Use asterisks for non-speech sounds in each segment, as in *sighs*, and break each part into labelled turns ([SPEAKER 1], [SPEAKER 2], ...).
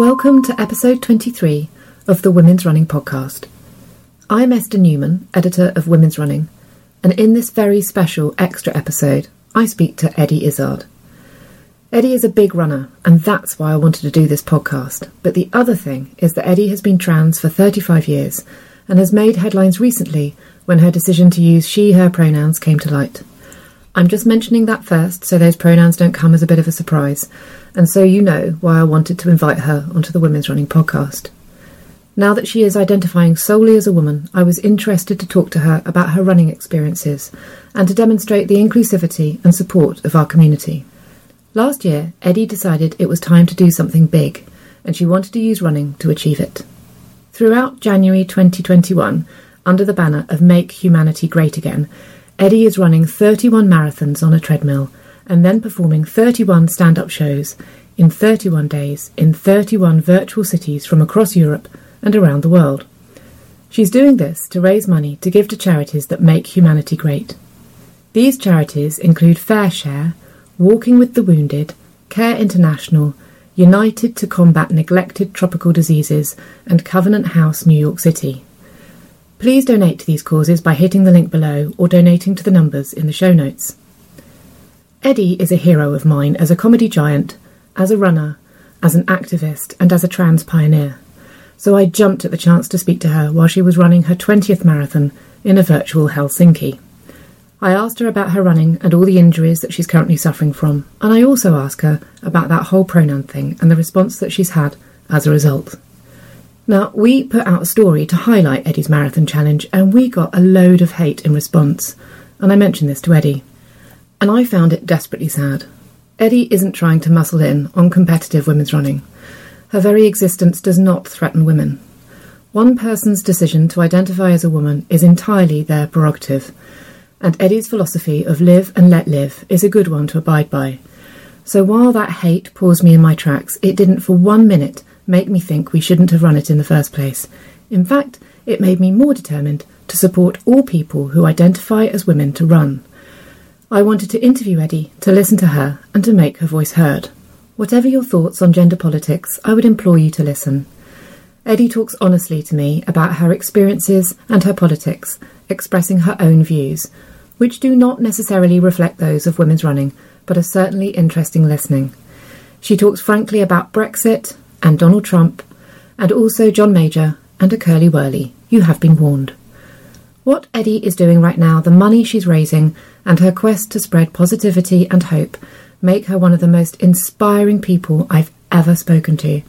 [SPEAKER 1] Welcome to episode 23 of the Women's Running Podcast. I'm Esther Newman, editor of Women's Running, and in this very special extra episode, I speak to Eddie Izzard. Eddie is a big runner, and that's why I wanted to do this podcast. But the other thing is that Eddie has been trans for 35 years and has made headlines recently when her decision to use she her pronouns came to light. I'm just mentioning that first so those pronouns don't come as a bit of a surprise, and so you know why I wanted to invite her onto the Women's Running podcast. Now that she is identifying solely as a woman, I was interested to talk to her about her running experiences and to demonstrate the inclusivity and support of our community. Last year, Eddie decided it was time to do something big, and she wanted to use running to achieve it. Throughout January 2021, under the banner of Make Humanity Great Again, Eddie is running 31 marathons on a treadmill and then performing 31 stand up shows in 31 days in 31 virtual cities from across Europe and around the world. She's doing this to raise money to give to charities that make humanity great. These charities include FareShare, Walking with the Wounded, Care International, United to Combat Neglected Tropical Diseases, and Covenant House, New York City. Please donate to these causes by hitting the link below or donating to the numbers in the show notes. Eddie is a hero of mine as a comedy giant, as a runner, as an activist, and as a trans pioneer. So I jumped at the chance to speak to her while she was running her 20th marathon in a virtual Helsinki. I asked her about her running and all the injuries that she's currently suffering from, and I also asked her about that whole pronoun thing and the response that she's had as a result. Now, we put out a story to highlight Eddie's marathon challenge, and we got a load of hate in response. And I mentioned this to Eddie. And I found it desperately sad. Eddie isn't trying to muscle in on competitive women's running. Her very existence does not threaten women. One person's decision to identify as a woman is entirely their prerogative, and Eddie's philosophy of live and let live is a good one to abide by. So while that hate paused me in my tracks, it didn't for one minute make me think we shouldn't have run it in the first place. In fact, it made me more determined to support all people who identify as women to run. I wanted to interview Eddie, to listen to her, and to make her voice heard. Whatever your thoughts on gender politics, I would implore you to listen. Eddie talks honestly to me about her experiences and her politics, expressing her own views, which do not necessarily reflect those of women's running, but are certainly interesting listening. She talks frankly about Brexit, and Donald Trump, and also John Major and a Curly Wurly. You have been warned. What Eddie is doing right now, the money she's raising, and her quest to spread positivity and hope make her one of the most inspiring people I've ever spoken to.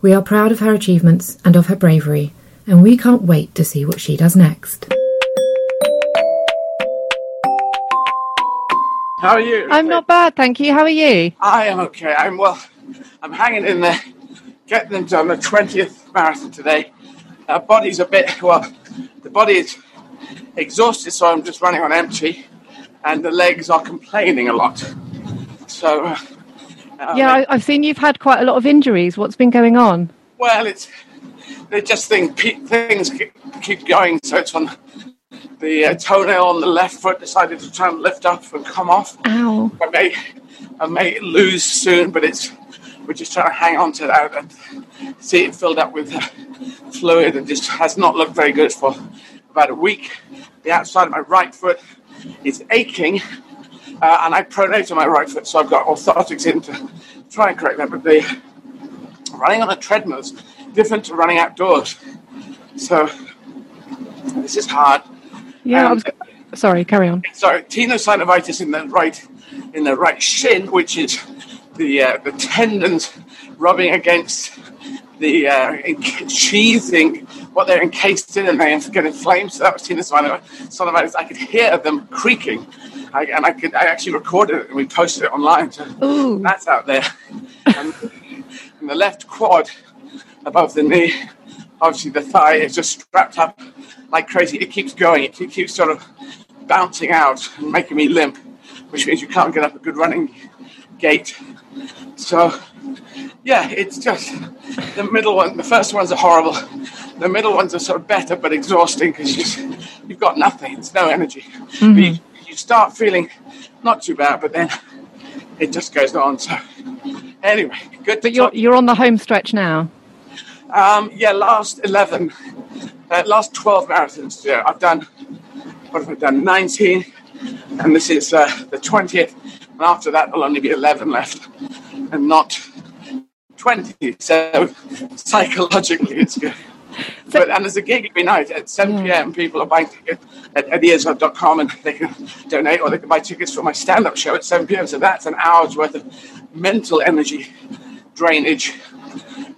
[SPEAKER 1] We are proud of her achievements and of her bravery, and we can't wait to see what she does next.
[SPEAKER 2] How are you?
[SPEAKER 3] I'm not bad, thank you. How are you?
[SPEAKER 2] I am okay. I'm well. I'm hanging in there getting them done the 20th marathon today. Our body's a bit, well, the body is exhausted, so I'm just running on empty. and the legs are complaining a lot. So, uh,
[SPEAKER 3] yeah, I, I've seen you've had quite a lot of injuries. What's been going on?
[SPEAKER 2] Well, it's they just think things keep going. So it's on the uh, toenail on the left foot decided to try and lift up and come off.
[SPEAKER 3] Ow!
[SPEAKER 2] I may, I may lose soon, but it's we're just trying to hang on to that and see it filled up with uh, fluid and just has not looked very good for about a week. The outside of my right foot is aching, uh, and I pronate on my right foot, so I've got orthotics in to try and correct that. But the running on a treadmill is different to running outdoors, so this is hard.
[SPEAKER 3] Yeah, um, sorry, carry on.
[SPEAKER 2] Sorry, tenosynovitis in the right in the right shin, which is the uh, the tendons rubbing against the uh, sheathing what they're encased in, and they get inflamed. So that was tenosynovitis. I could hear them creaking, I, and I could I actually recorded it and we posted it online. So
[SPEAKER 3] Ooh.
[SPEAKER 2] that's out there. and, and the left quad above the knee, obviously the thigh is just strapped up like crazy. It keeps going. It keeps sort of bouncing out and making me limp, which means you can't get up a good running gait. So, yeah, it's just the middle one. The first ones are horrible. The middle ones are sort of better but exhausting because you you've got nothing. It's no energy.
[SPEAKER 3] Mm-hmm.
[SPEAKER 2] You, you start feeling not too bad, but then it just goes on. So, anyway, good.
[SPEAKER 3] But you're you're on the home stretch now.
[SPEAKER 2] Um, yeah, last eleven, uh, last twelve marathons. Yeah, I've done. What have I done? Nineteen, and this is uh, the twentieth. And after that, there'll only be eleven left, and not twenty. So psychologically, it's good. So, but and there's a gig every night at 7 p.m. People are buying tickets at eddieizzard.com and they can donate or they can buy tickets for my stand-up show at 7 p.m. So that's an hour's worth of mental energy drainage.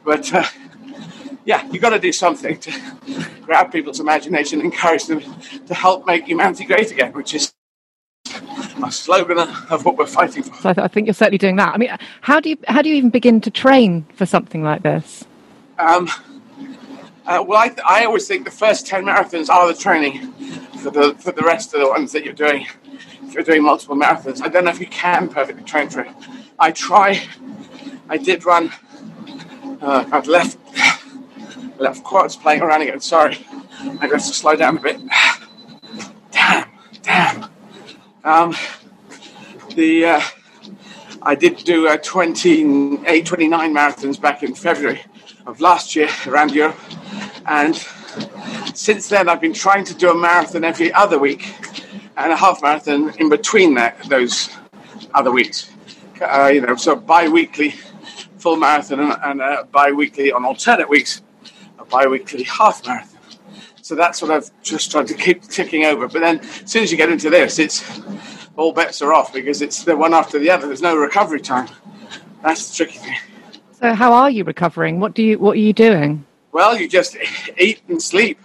[SPEAKER 2] But uh, yeah, you've got to do something to grab people's imagination, encourage them to help make humanity great again, which is a slogan of what we're fighting for.
[SPEAKER 3] So I, th- I, think you're certainly doing that. I mean, how do you how do you even begin to train for something like this?
[SPEAKER 2] Um, uh, well, I, th- I always think the first ten marathons are the training for the for the rest of the ones that you're doing. If you're doing multiple marathons, I don't know if you can perfectly train for it. I try. I did run. Uh, I've left left quads playing around again. Sorry, I got to slow down a bit. *sighs* damn, damn. Um, the uh, I did do a 28, 29 marathons back in February of last year around Europe, and since then I've been trying to do a marathon every other week and a half marathon in between that those other weeks. Uh, you know, so bi-weekly full marathon and, and a bi-weekly on alternate weeks a bi-weekly half marathon. So that's what I've just tried to keep ticking over. But then as soon as you get into this, it's all bets are off because it's the one after the other. There's no recovery time. That's the tricky thing.
[SPEAKER 3] So how are you recovering? What do you what are you doing?
[SPEAKER 2] Well, you just eat and sleep.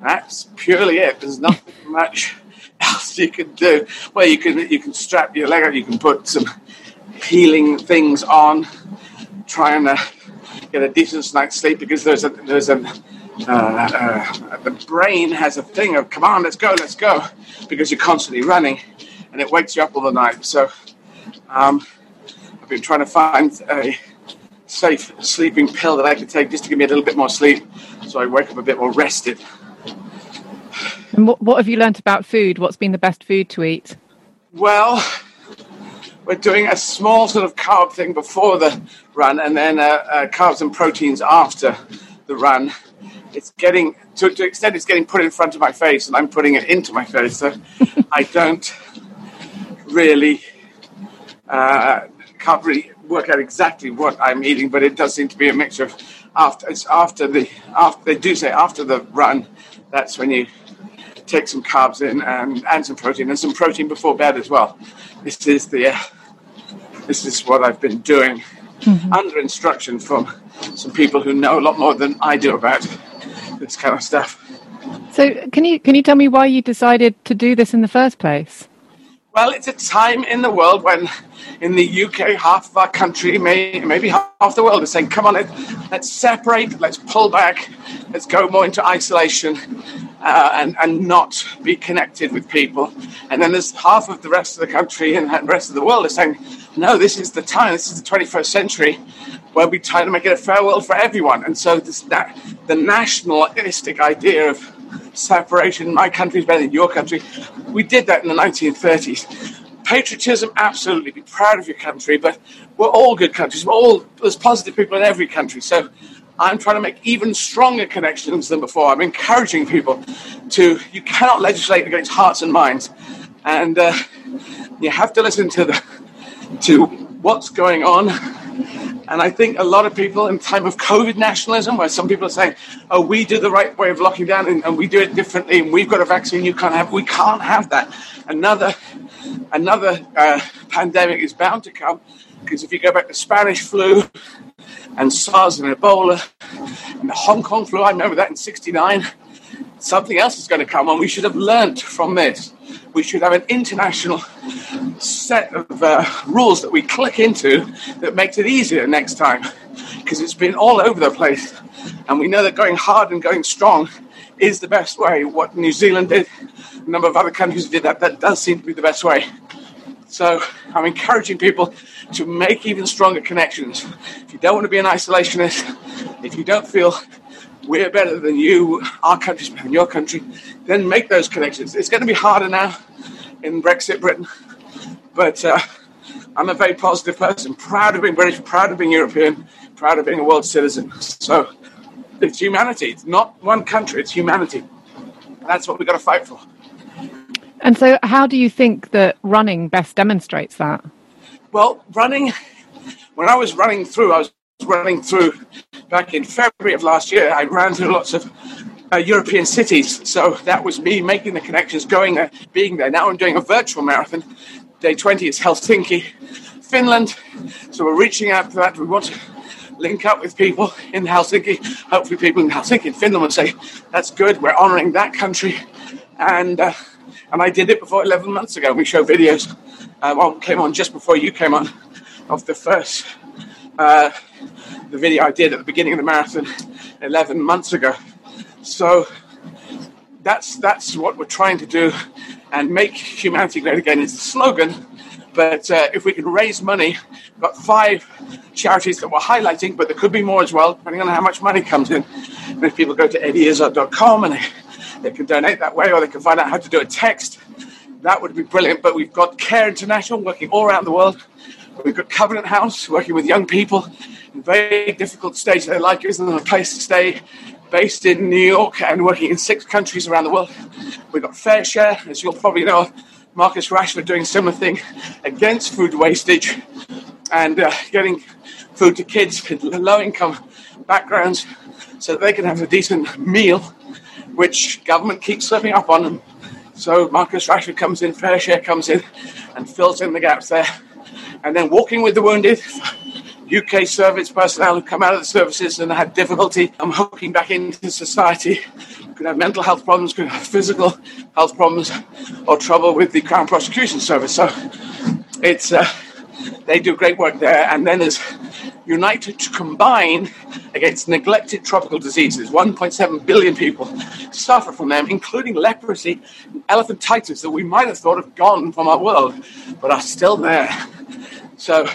[SPEAKER 2] That's purely it. There's nothing *laughs* much else you can do. Well, you can you can strap your leg up. You can put some healing things on. trying and uh, get a decent night's sleep because there's a there's a uh, uh, the brain has a thing of come on, let's go, let's go, because you're constantly running, and it wakes you up all the night. So um, I've been trying to find a safe sleeping pill that I can take just to give me a little bit more sleep, so I wake up a bit more rested.
[SPEAKER 3] And what, what have you learnt about food? What's been the best food to eat?
[SPEAKER 2] Well, we're doing a small sort of carb thing before the run, and then uh, uh, carbs and proteins after the run. It's getting to, to extent it's getting put in front of my face, and I'm putting it into my face. So *laughs* I don't really uh, can't really work out exactly what I'm eating, but it does seem to be a mixture of after it's after the after they do say after the run, that's when you take some carbs in and, and some protein and some protein before bed as well. This is the uh, this is what I've been doing mm-hmm. under instruction from some people who know a lot more than I do about this kind of stuff.
[SPEAKER 3] So, can you can you tell me why you decided to do this in the first place?
[SPEAKER 2] Well, it's a time in the world when, in the UK, half of our country, may, maybe half the world, is saying, "Come on, let, let's separate, let's pull back, let's go more into isolation." uh, and, and not be connected with people. And then there's half of the rest of the country and the rest of the world is saying, no, this is the time, this is the 21st century where we try to make it a fair world for everyone. And so this, that, the nationalistic idea of separation, my country is better than your country, we did that in the 1930s. Patriotism, absolutely, be proud of your country, but we're all good countries. We're all, there's positive people in every country. So I'm trying to make even stronger connections than before. I'm encouraging people to, you cannot legislate against hearts and minds. And uh, you have to listen to the, to what's going on and I think a lot of people in time of COVID nationalism, where some people are saying, oh, we do the right way of locking down and, and we do it differently and we've got a vaccine you can't have, we can't have that. Another, another uh, pandemic is bound to come because if you go back to Spanish flu and SARS and Ebola and the Hong Kong flu, I remember that in 69, something else is going to come and we should have learnt from this we should have an international set of uh, rules that we click into that makes it easier next time because it's been all over the place. And we know that going hard and going strong is the best way. What new zealand did a number of other countries did that that does seem to be the best way. So i'm encouraging people to make even stronger connections. If you don't want to be an isolationist if you don't feel we're better than you, our country's better than your country, then make those connections. It's going to be harder now in Brexit Britain, but uh, I'm a very positive person, proud of being British, proud of being European, proud of being a world citizen. So it's humanity. It's not one country, it's humanity. That's what we've got to fight for.
[SPEAKER 3] And so, how do you think that running best demonstrates that?
[SPEAKER 2] Well, running, when I was running through, I was running through back in February of last year. I ran through lots of uh, European cities. So that was me making the connections, going there, being there. Now I'm doing a virtual marathon. Day 20 is Helsinki, Finland. So we're reaching out for that. We want to link up with people in Helsinki. Hopefully, people in Helsinki and Finland will say, that's good, we're honoring that country. And, uh, and I did it before 11 months ago. We show videos. Uh, one came on just before you came on of the first uh, the video I did at the beginning of the marathon 11 months ago. So that's that's what we're trying to do, and make humanity great again is the slogan. But uh, if we can raise money, we've got five charities that we're highlighting, but there could be more as well, depending on how much money comes in. And if people go to eddieizzard.com and they, they can donate that way, or they can find out how to do a text, that would be brilliant. But we've got Care International working all around the world. We've got Covenant House working with young people in very difficult stage of their life, gives them a place to stay, based in New York and working in six countries around the world. We've got FareShare, as you'll probably know, Marcus Rashford doing similar thing against food wastage and uh, getting food to kids in low income backgrounds so that they can have a decent meal, which government keeps slipping up on them. So Marcus Rashford comes in, FareShare comes in and fills in the gaps there. And then walking with the wounded, UK service personnel who come out of the services and had difficulty um, hooking back into society, could have mental health problems, could have physical health problems, or trouble with the Crown Prosecution Service. So it's uh, they do great work there. And then there's United to Combine against neglected tropical diseases. 1.7 billion people suffer from them, including leprosy and elephantitis that we might have thought have gone from our world, but are still there. So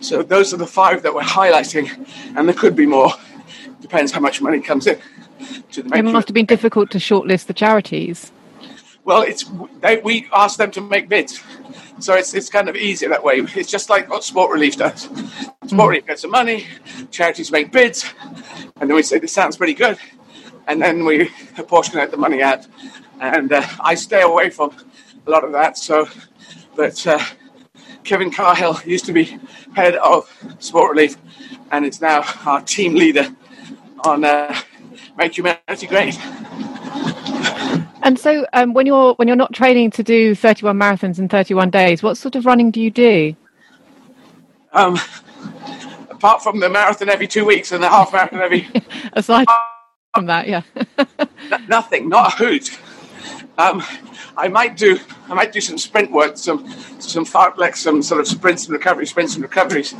[SPEAKER 2] so those are the five that we're highlighting, and there could be more. Depends how much money comes in.
[SPEAKER 3] To the it must have been difficult to shortlist the charities.
[SPEAKER 2] Well, it's they, we ask them to make bids, so it's it's kind of easier that way. It's just like what Sport Relief does. Sport. Relief gets the money, charities make bids, and then we say this sounds pretty good, and then we apportion out the money out. And uh, I stay away from a lot of that. So, but uh, Kevin Cahill used to be head of Sport Relief and is now our team leader on uh, Make Humanity Great.
[SPEAKER 3] And so, um, when you're when you're not training to do 31 marathons in 31 days, what sort of running do you do?
[SPEAKER 2] Um, *laughs* apart from the marathon every two weeks and the half marathon every. *laughs*
[SPEAKER 3] Aside from that, yeah. *laughs*
[SPEAKER 2] nothing, not a hoot. Um, I might do I might do some sprint work, some some fartlek, some sort of sprints and recovery, sprints and recoveries.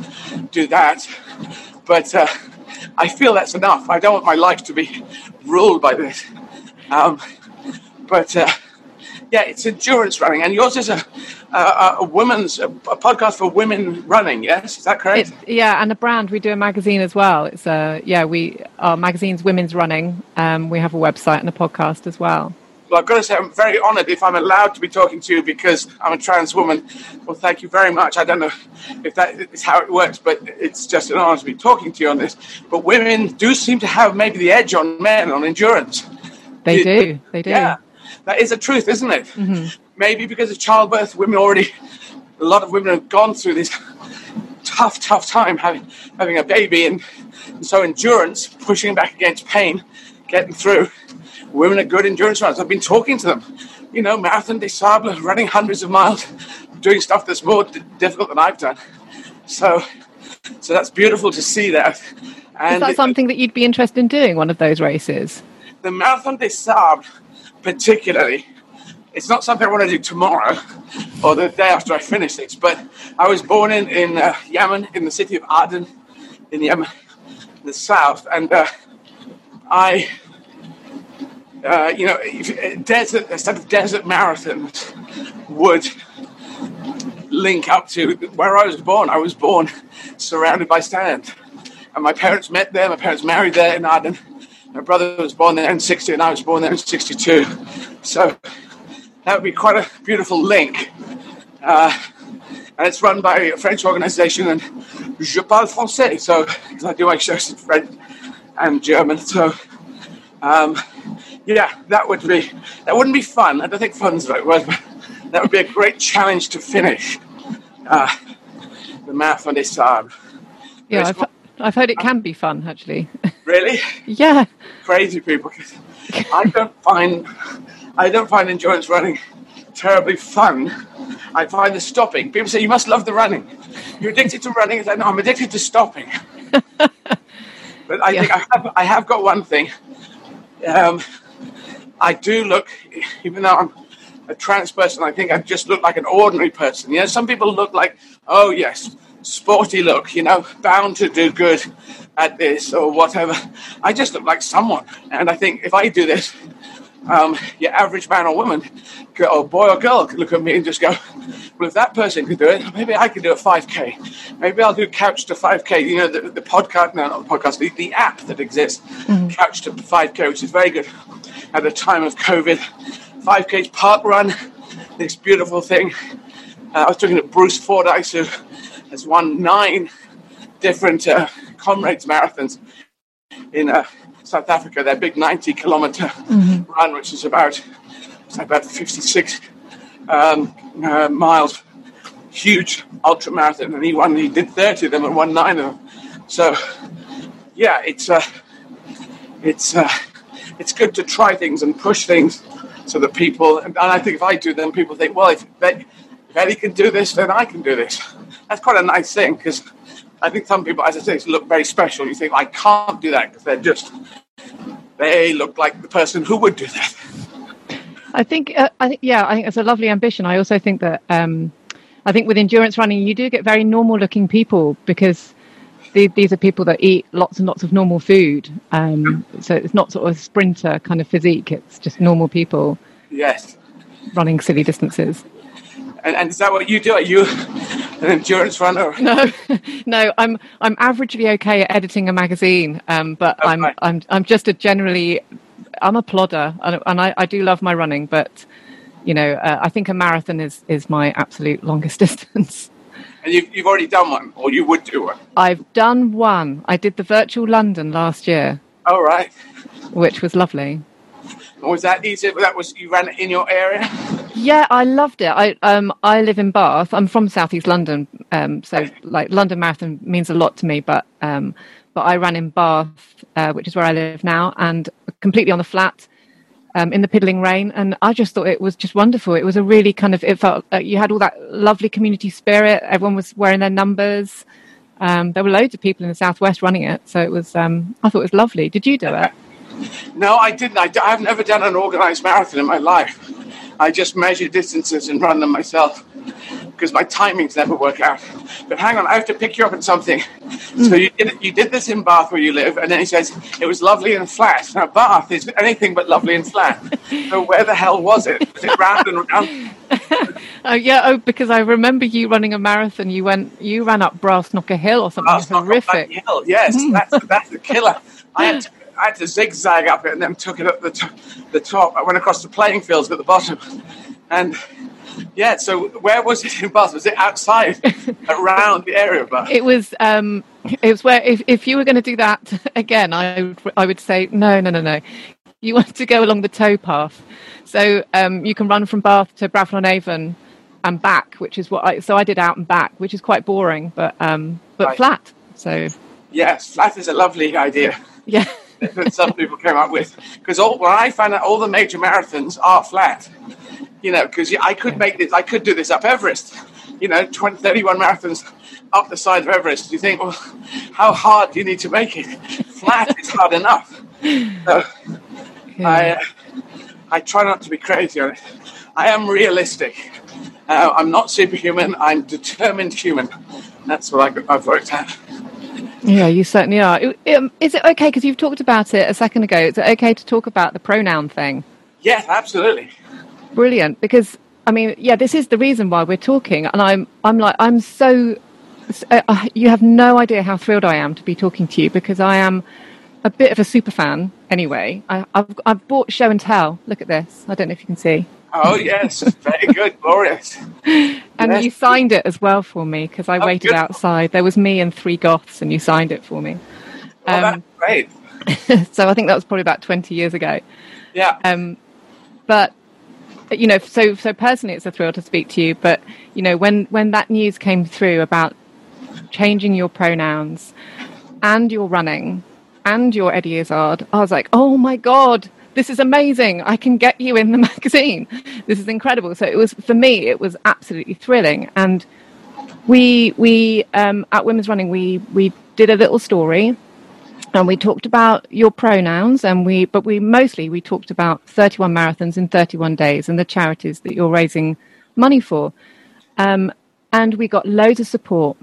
[SPEAKER 2] Do that, but uh, I feel that's enough. I don't want my life to be ruled by this. Um, but uh, yeah, it's endurance running, and yours is a a, a women's a, podcast for women running. Yes, is that correct?
[SPEAKER 3] It, yeah, and a brand. We do a magazine as well. It's a yeah. We our magazine's Women's Running. Um, we have a website and a podcast as well.
[SPEAKER 2] Well, I've got to say, I'm very honoured if I'm allowed to be talking to you because I'm a trans woman. Well, thank you very much. I don't know if that is how it works, but it's just an honour to be talking to you on this. But women do seem to have maybe the edge on men on endurance.
[SPEAKER 3] They do. They do.
[SPEAKER 2] Yeah, that is a truth, isn't it?
[SPEAKER 3] Mm-hmm.
[SPEAKER 2] Maybe because of childbirth, women already, a lot of women have gone through this tough, tough time having having a baby, and, and so endurance, pushing back against pain, getting through. Women are good endurance runners. I've been talking to them. You know, Marathon des Sables, running hundreds of miles, doing stuff that's more d- difficult than I've done. So, so that's beautiful to see that. And
[SPEAKER 3] Is that something that you'd be interested in doing? One of those races?
[SPEAKER 2] the Marathon des Sables, particularly, it's not something I want to do tomorrow or the day after I finish this. But I was born in in uh, Yemen, in the city of Aden, in Yemen, in the south, and uh, I, uh, you know, if- desert a set of desert marathons would link up to where I was born. I was born surrounded by sand. And my parents met there, my parents married there in Aden. My brother was born there in 60 and I was born there in 62. So that would be quite a beautiful link. Uh, and it's run by a French organization and je parle français, so I do my shows in French and German. So um, yeah, that would be, that wouldn't be fun. I don't think fun's the right word, but that would be a great challenge to finish uh, the Marathon des Sables.
[SPEAKER 3] Yeah, I've, heard it can be fun actually.
[SPEAKER 2] Really? *laughs*
[SPEAKER 3] yeah.
[SPEAKER 2] crazy people. I don't find I don't find endurance running terribly fun. I find the stopping. People say you must love the running. You're addicted to running. It's like, no, I'm addicted to stopping. *laughs* but I think I have, I have got one thing. Um, I do look, even though I'm a trans person, I think I just look like an ordinary person. You know, some people look like, oh yes, sporty look, you know, bound to do good at this or whatever. I just look like someone. And I think if I do this, um, your average man or woman, girl, or boy or girl, could look at me and just go, well, if that person could do it, maybe I could do a 5K. Maybe I'll do Couch to 5K. You know, the, the podcast, no, not the podcast, the, the app that exists, Couch to 5K, which is very good at the time of COVID. 5K's park run, this beautiful thing. Uh, I was talking to Bruce Fordyce, who has won nine different uh, comrades marathons in uh, South Africa. Their big 90 kilometer run, which is about it's about 56 um, uh, miles, huge ultra marathon, and he won. He did 30 of them and won nine of them. So, yeah, it's uh, it's uh, it's good to try things and push things so that people. And, and I think if I do them, people think, well, if, they, if Eddie can do this, then I can do this. That's quite a nice thing because I think some people, as I say, look very special. You think I can't do that because they're just they look like the person who would do that.
[SPEAKER 3] I think, uh, I think, yeah, I think it's a lovely ambition. I also think that, um, I think with endurance running, you do get very normal looking people because the, these are people that eat lots and lots of normal food. Um, so it's not sort of a sprinter kind of physique. It's just normal people
[SPEAKER 2] Yes.
[SPEAKER 3] running silly distances.
[SPEAKER 2] And, and is that what you do? Are you *laughs* an endurance runner?
[SPEAKER 3] No, *laughs* no, I'm I'm averagely okay at editing a magazine, um, but I'm. I'm I'm just a generally I'm a plodder, and, and I, I do love my running, but you know uh, I think a marathon is is my absolute longest *laughs* distance.
[SPEAKER 2] And you've, you've already done one, or you would do one.
[SPEAKER 3] I've done one. I did the virtual London last year,
[SPEAKER 2] All right.
[SPEAKER 3] which was lovely.
[SPEAKER 2] Was that easy? That was you ran it in your area?
[SPEAKER 3] Yeah, I loved it. I um I live in Bath. I'm from southeast London, um so like London Marathon means a lot to me. But um but I ran in Bath, uh, which is where I live now, and completely on the flat, um, in the piddling rain. And I just thought it was just wonderful. It was a really kind of it felt uh, you had all that lovely community spirit. Everyone was wearing their numbers. Um, there were loads of people in the southwest running it, so it was. Um, I thought it was lovely. Did you do it?
[SPEAKER 2] No, I didn't. I, have never done an organized marathon in my life. I just measure distances and run them myself. because my timings never work out. But hang on, I have to pick you up on something. So hmm. you did, you did this in Bath where you live, and then he says it was lovely and flat. Now Bath is anything but lovely and flat. So where the hell was it? Was it round and round?
[SPEAKER 3] Oh *laughs* yeah, oh because I remember you running a marathon. You went, you ran up Brass Knocker Hill or something
[SPEAKER 2] Brass
[SPEAKER 3] horrific.
[SPEAKER 2] Hill. Yes, hmm. that's that's the killer. I had to, I had to zigzag up it and then took it up the to- the top. I went across the playing fields at the bottom, and yeah. So where was it in Bath? Was it outside, *laughs* around the area of Bath?
[SPEAKER 3] It was, um, it was where if, if you were going to do that *laughs* again, I would, I would say no, no, no, no. You want to go along the towpath, so um, you can run from Bath to Bradford on Avon and back, which is what I. So I did out and back, which is quite boring, but um, but
[SPEAKER 2] Right.
[SPEAKER 3] flat. So
[SPEAKER 2] Yes, flat is a lovely idea.
[SPEAKER 3] yeah.
[SPEAKER 2] That some people came up with. Because all when I found out all the major marathons are flat, you know, because I could make this, I could do this up Everest, you know, 20, 31 marathons up the side of Everest. You think, well, how hard do you need to make it? Flat is hard enough. So I, uh, I try not to be crazy on it. I am realistic. Uh, I'm not superhuman. I'm determined human. That's what I, I've worked out.
[SPEAKER 3] Yeah, you certainly are. Um, Is it okay? Because you've talked about it a second ago. Is it okay to talk about the pronoun thing?
[SPEAKER 2] Yes, absolutely.
[SPEAKER 3] Brilliant. Because I mean, yeah, this is the reason why we're talking, and I'm, I'm like, I'm so. Uh, uh, you have no idea how thrilled I am to be talking to you because I am a bit of a super fan. Anyway, I, I've, I've bought Show and Tell. Look at this. I don't know if you can see.
[SPEAKER 2] Oh yes, very good, glorious. *laughs*
[SPEAKER 3] And
[SPEAKER 2] Yes.
[SPEAKER 3] you signed it as well for me because I
[SPEAKER 2] Oh,
[SPEAKER 3] waited
[SPEAKER 2] good.
[SPEAKER 3] outside. There was me and three goths, and you signed it for me.
[SPEAKER 2] Well,
[SPEAKER 3] Um,
[SPEAKER 2] that's great. *laughs*
[SPEAKER 3] so I think that was probably about 20 years ago.
[SPEAKER 2] Yeah.
[SPEAKER 3] Um, but you know, so so personally, it's a thrill to speak to you. But you know, when when that news came through about changing your pronouns and your running and your Eddie Izzard, I was like, oh my god. This is amazing. I can get you in the *laughs* magazine. This is incredible. So it was for me. It was absolutely thrilling, and we we um, at Women's Running we we did a little story and we talked about your pronouns and we but we mostly we talked about 31 marathons in 31 days and the charities that you're raising money for um, and we got loads of support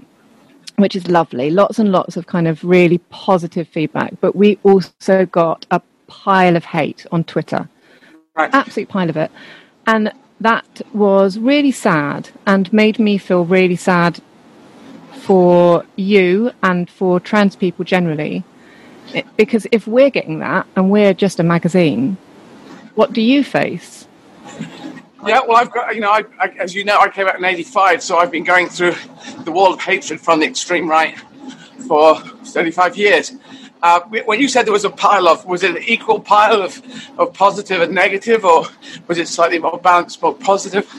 [SPEAKER 3] which is lovely lots and lots of kind of really positive feedback but we also got a pile of hate on twitter
[SPEAKER 2] Right.
[SPEAKER 3] absolute pile of it and that was really sad and made me feel really sad for you and for trans people generally It- because if we're getting that and we're just a magazine what do you face
[SPEAKER 2] Yeah, well, I've got, you know, I, I, as you know, I came out in 85, so I've been going through the wall of hatred from the extreme right for 35 years. Uh, when you said there was a pile of, was it an equal pile of, of positive and negative, or was it slightly more balanced, more positive?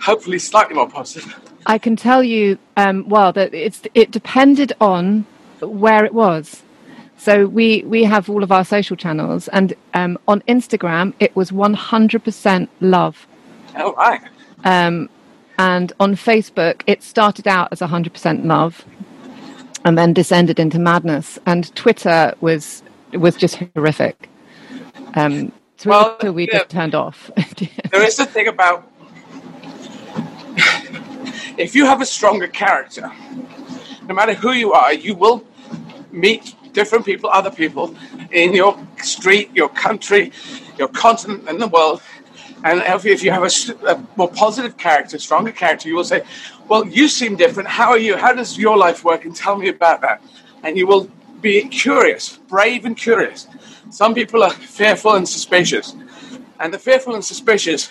[SPEAKER 2] Hopefully, slightly more positive.
[SPEAKER 3] i can tell you um, well that it's it depended on where it was so we we have all of our social channels and um, on instagram it was 100% love
[SPEAKER 2] All right.
[SPEAKER 3] Um, and on Facebook, it started out as 100% love and then descended into madness. And Twitter was was just horrific. Um, Twitter
[SPEAKER 2] Well,
[SPEAKER 3] we
[SPEAKER 2] yeah.
[SPEAKER 3] just turned off. *laughs*
[SPEAKER 2] There is the thing about if you have a stronger character, no matter who you are, you will meet different people, other people in your street, your country, your continent, and the world. And if you have a more positive character, stronger character, you will say, Well, you seem different. How are you? How does your life work? And tell me about that. And you will be curious, brave and curious. Some people are fearful and suspicious. And the fearful and suspicious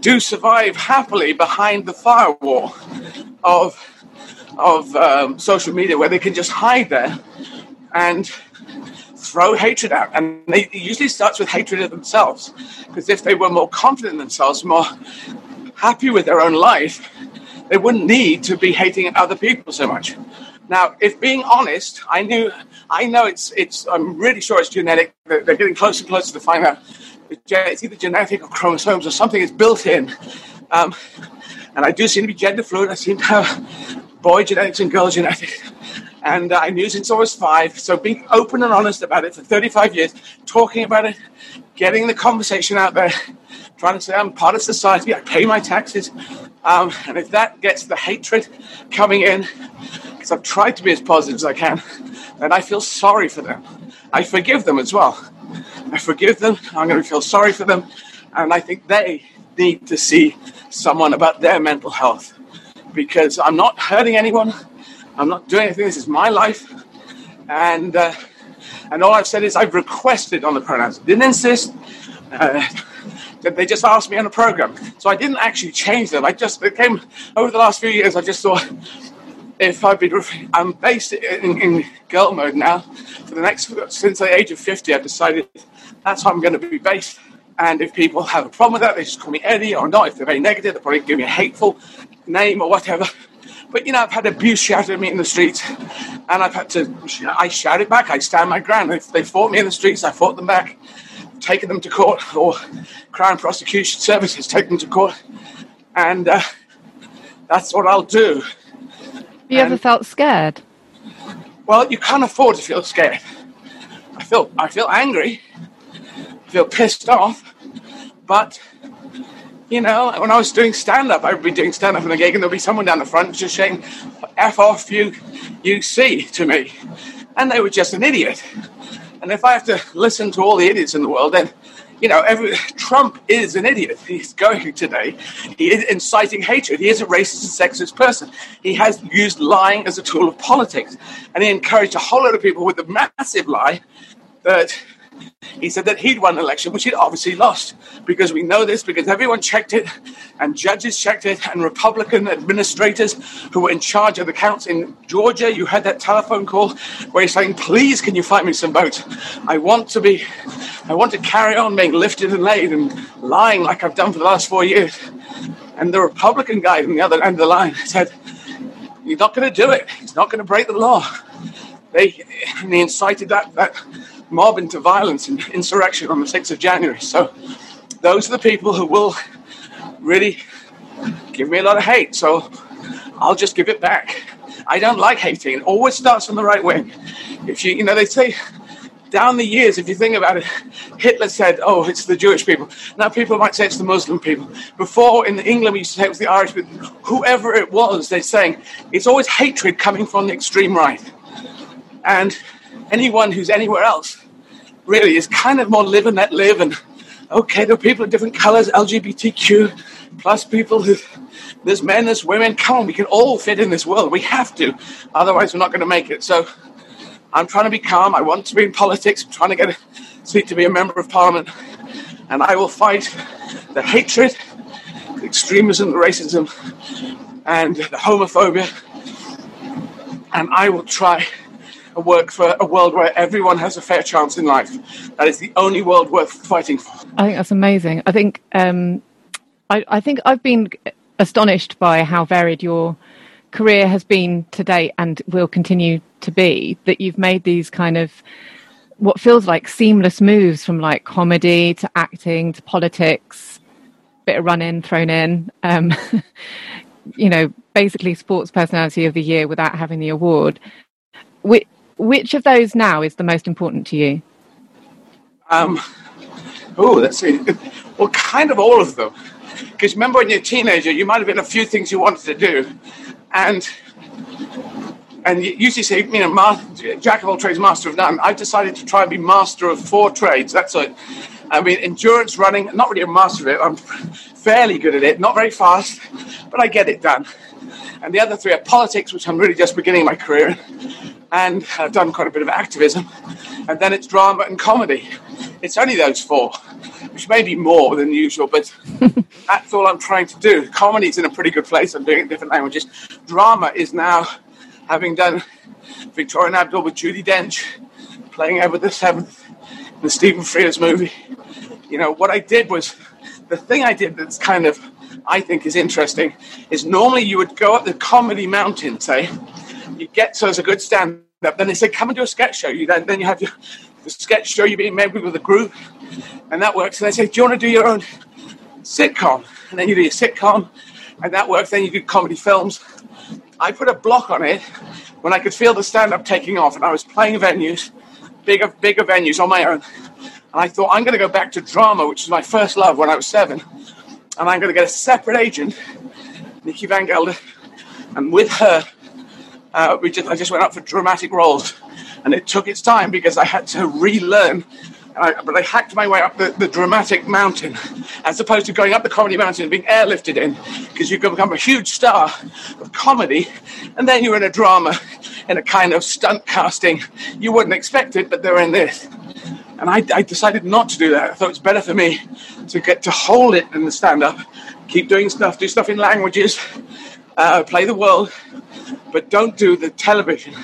[SPEAKER 2] do survive happily behind the firewall of of um, social media, where they can just hide there and throw hatred out. And they, it usually starts with hatred of themselves, because if they were more confident in themselves, more happy with their own life, they wouldn't need to be hating other people so much. Now, if being honest, I knew, I know it's, it's, I'm really sure it's genetic. They're, they're getting closer and closer to find out it's either genetic or chromosomes or something is built in. Um, and I do seem to be gender fluid. I seem to have boy genetics and girl genetics. And uh, I knew since I was five. So being open and honest about it for 35 years, talking about it, getting the conversation out there, trying to say I'm part of society, I pay my taxes. Um, and if that gets the hatred coming in, because I've tried to be as positive as I can, then I feel sorry for them. I forgive them as well. I forgive them. I'm going to feel sorry for them. And I think they need to see someone about their mental health because I'm not hurting anyone. I'm not doing anything. This is my life. And, uh, and all I've said is I've requested on the pronouns. Didn't insist. Uh, they just asked me on a program. So I didn't actually change them. I just, it came over the last few years, I just thought, if I've been, I'm based in, in girl mode now for the next, since the age of 50, I've decided that's how I'm going to be based. And if people have a problem with that, they just call me Eddie or not. If they're very negative, they'll probably give me a hateful name or whatever. But you know, I've had abuse shouted at me in the streets, and I've had to. I shout it back. I stand my ground. If they fought me in the streets, I fought them back, taken them to court, or Crown Prosecution Services taken them to court, and uh, that's what I'll do.
[SPEAKER 3] Have You and, ever felt scared?
[SPEAKER 2] Well, you can't afford to feel scared. I feel I feel angry, I feel pissed off, but you know, when I was doing stand up, I would be doing stand up in a gig and there'd be someone down the front just saying, F off you, you see to me. And they were just an idiot. And if I have to listen to all the idiots in the world, then, you know, every, Trump is an idiot. He's going today. He is inciting hatred. He is a racist and sexist person. He has used lying as a tool of politics. And he encouraged a whole lot of people with a massive lie that he said that he'd won an election, which he'd obviously lost. Because we know this, because everyone checked it, and judges checked it, and Republican administrators who were in charge of the counts in Georgia, you had that telephone call where he's saying, Please, can you find me some votes? I want to be, I want to carry on being lifted and laid and lying like I've done for the last four years. And the Republican guy on the other end of the line said, He's not going to do it. He's not going to break the law. They, and he incited that, that mob into violence and *laughs* insurrection on the 6th of January. So those are the people who will really give me a lot of hate. So I'll just give it back. I don't like hating. It always starts from the right wing. If you, you know, they say down the years, if you think about it, Hitler said, oh, it's the Jewish people. Now people might say it's the Muslim people. Before in England, we used to say it was the Irish people. Whoever it was, they're saying it's always hatred coming from the extreme right. And anyone who's anywhere else really is kind of more live and let live. And okay, there are people of different colors, LGBTQ, plus people who, there's men, there's women. Come on, we can all fit in this world. We have to. Otherwise, we're not going to make it. So I'm trying to be calm. I want to be in politics. I'm trying to get a seat to be a member of parliament. And I will fight the hatred, the extremism, the racism, and the homophobia. And I will try a work for a world where everyone has a fair chance in life. That is the only world worth fighting for.
[SPEAKER 3] I think that's amazing. I think um, I, I think I've been astonished by how varied your career has been to date and will continue to be. That you've made these kind of what feels like seamless moves from like comedy to acting to politics, bit of run in thrown in. Um, *laughs* you know, basically sports personality of the year without having the award. Which, which of those now is the most important to you?
[SPEAKER 2] Um, oh, let's see. *laughs* Well, kind of all of them. Because remember, when you're a teenager, you might have been a few things you wanted to do, and and you usually say, you know, jack of all trades, master of none. I've decided to try and be master of four trades. That's it. I mean, endurance running, not really a master of it. I'm fairly good at it, not very fast, but I get it done. And the other three are politics, which I'm really just beginning my career in, and I've done quite a bit of activism. And then it's drama and comedy. It's only those four, which may be more than usual, but *laughs* that's all I'm trying to do. Comedy's in a pretty good place. I'm doing it in different languages. Drama is now, having done Victoria and Abdul with Judi Dench, playing Edward the Seventh, in the Stephen Frears movie. You know, what I did was the thing I did that's kind of I think is interesting is normally you would go up the comedy mountain, say, you get so as a good stand up, then they say, come and do a sketch show. You then, then you have your, the sketch show you're being made with a group, and that works. And they say, do you want to do your own sitcom? And then you do your sitcom, and that works. Then you do comedy films. I put a block on it when I could feel the stand up taking off, and I was playing venues, bigger, bigger venues on my own. And I thought, I'm going to go back to drama, which was my first love when I was seven. And I'm going to get a separate agent, Nikki Van Gelder. And with her, uh, we just, I just went up for dramatic roles. And it took its time because I had to relearn. I, but I hacked my way up the, the dramatic mountain as opposed to going up the comedy mountain and being airlifted in because you can become a huge star of comedy and then you're in a drama in a kind of stunt casting. You wouldn't expect it, but they're in this. And I, I, decided not to do that. I thought it's better for me to get to hold it in the stand up, keep doing stuff, do stuff in languages, uh, play the world, but don't do the television.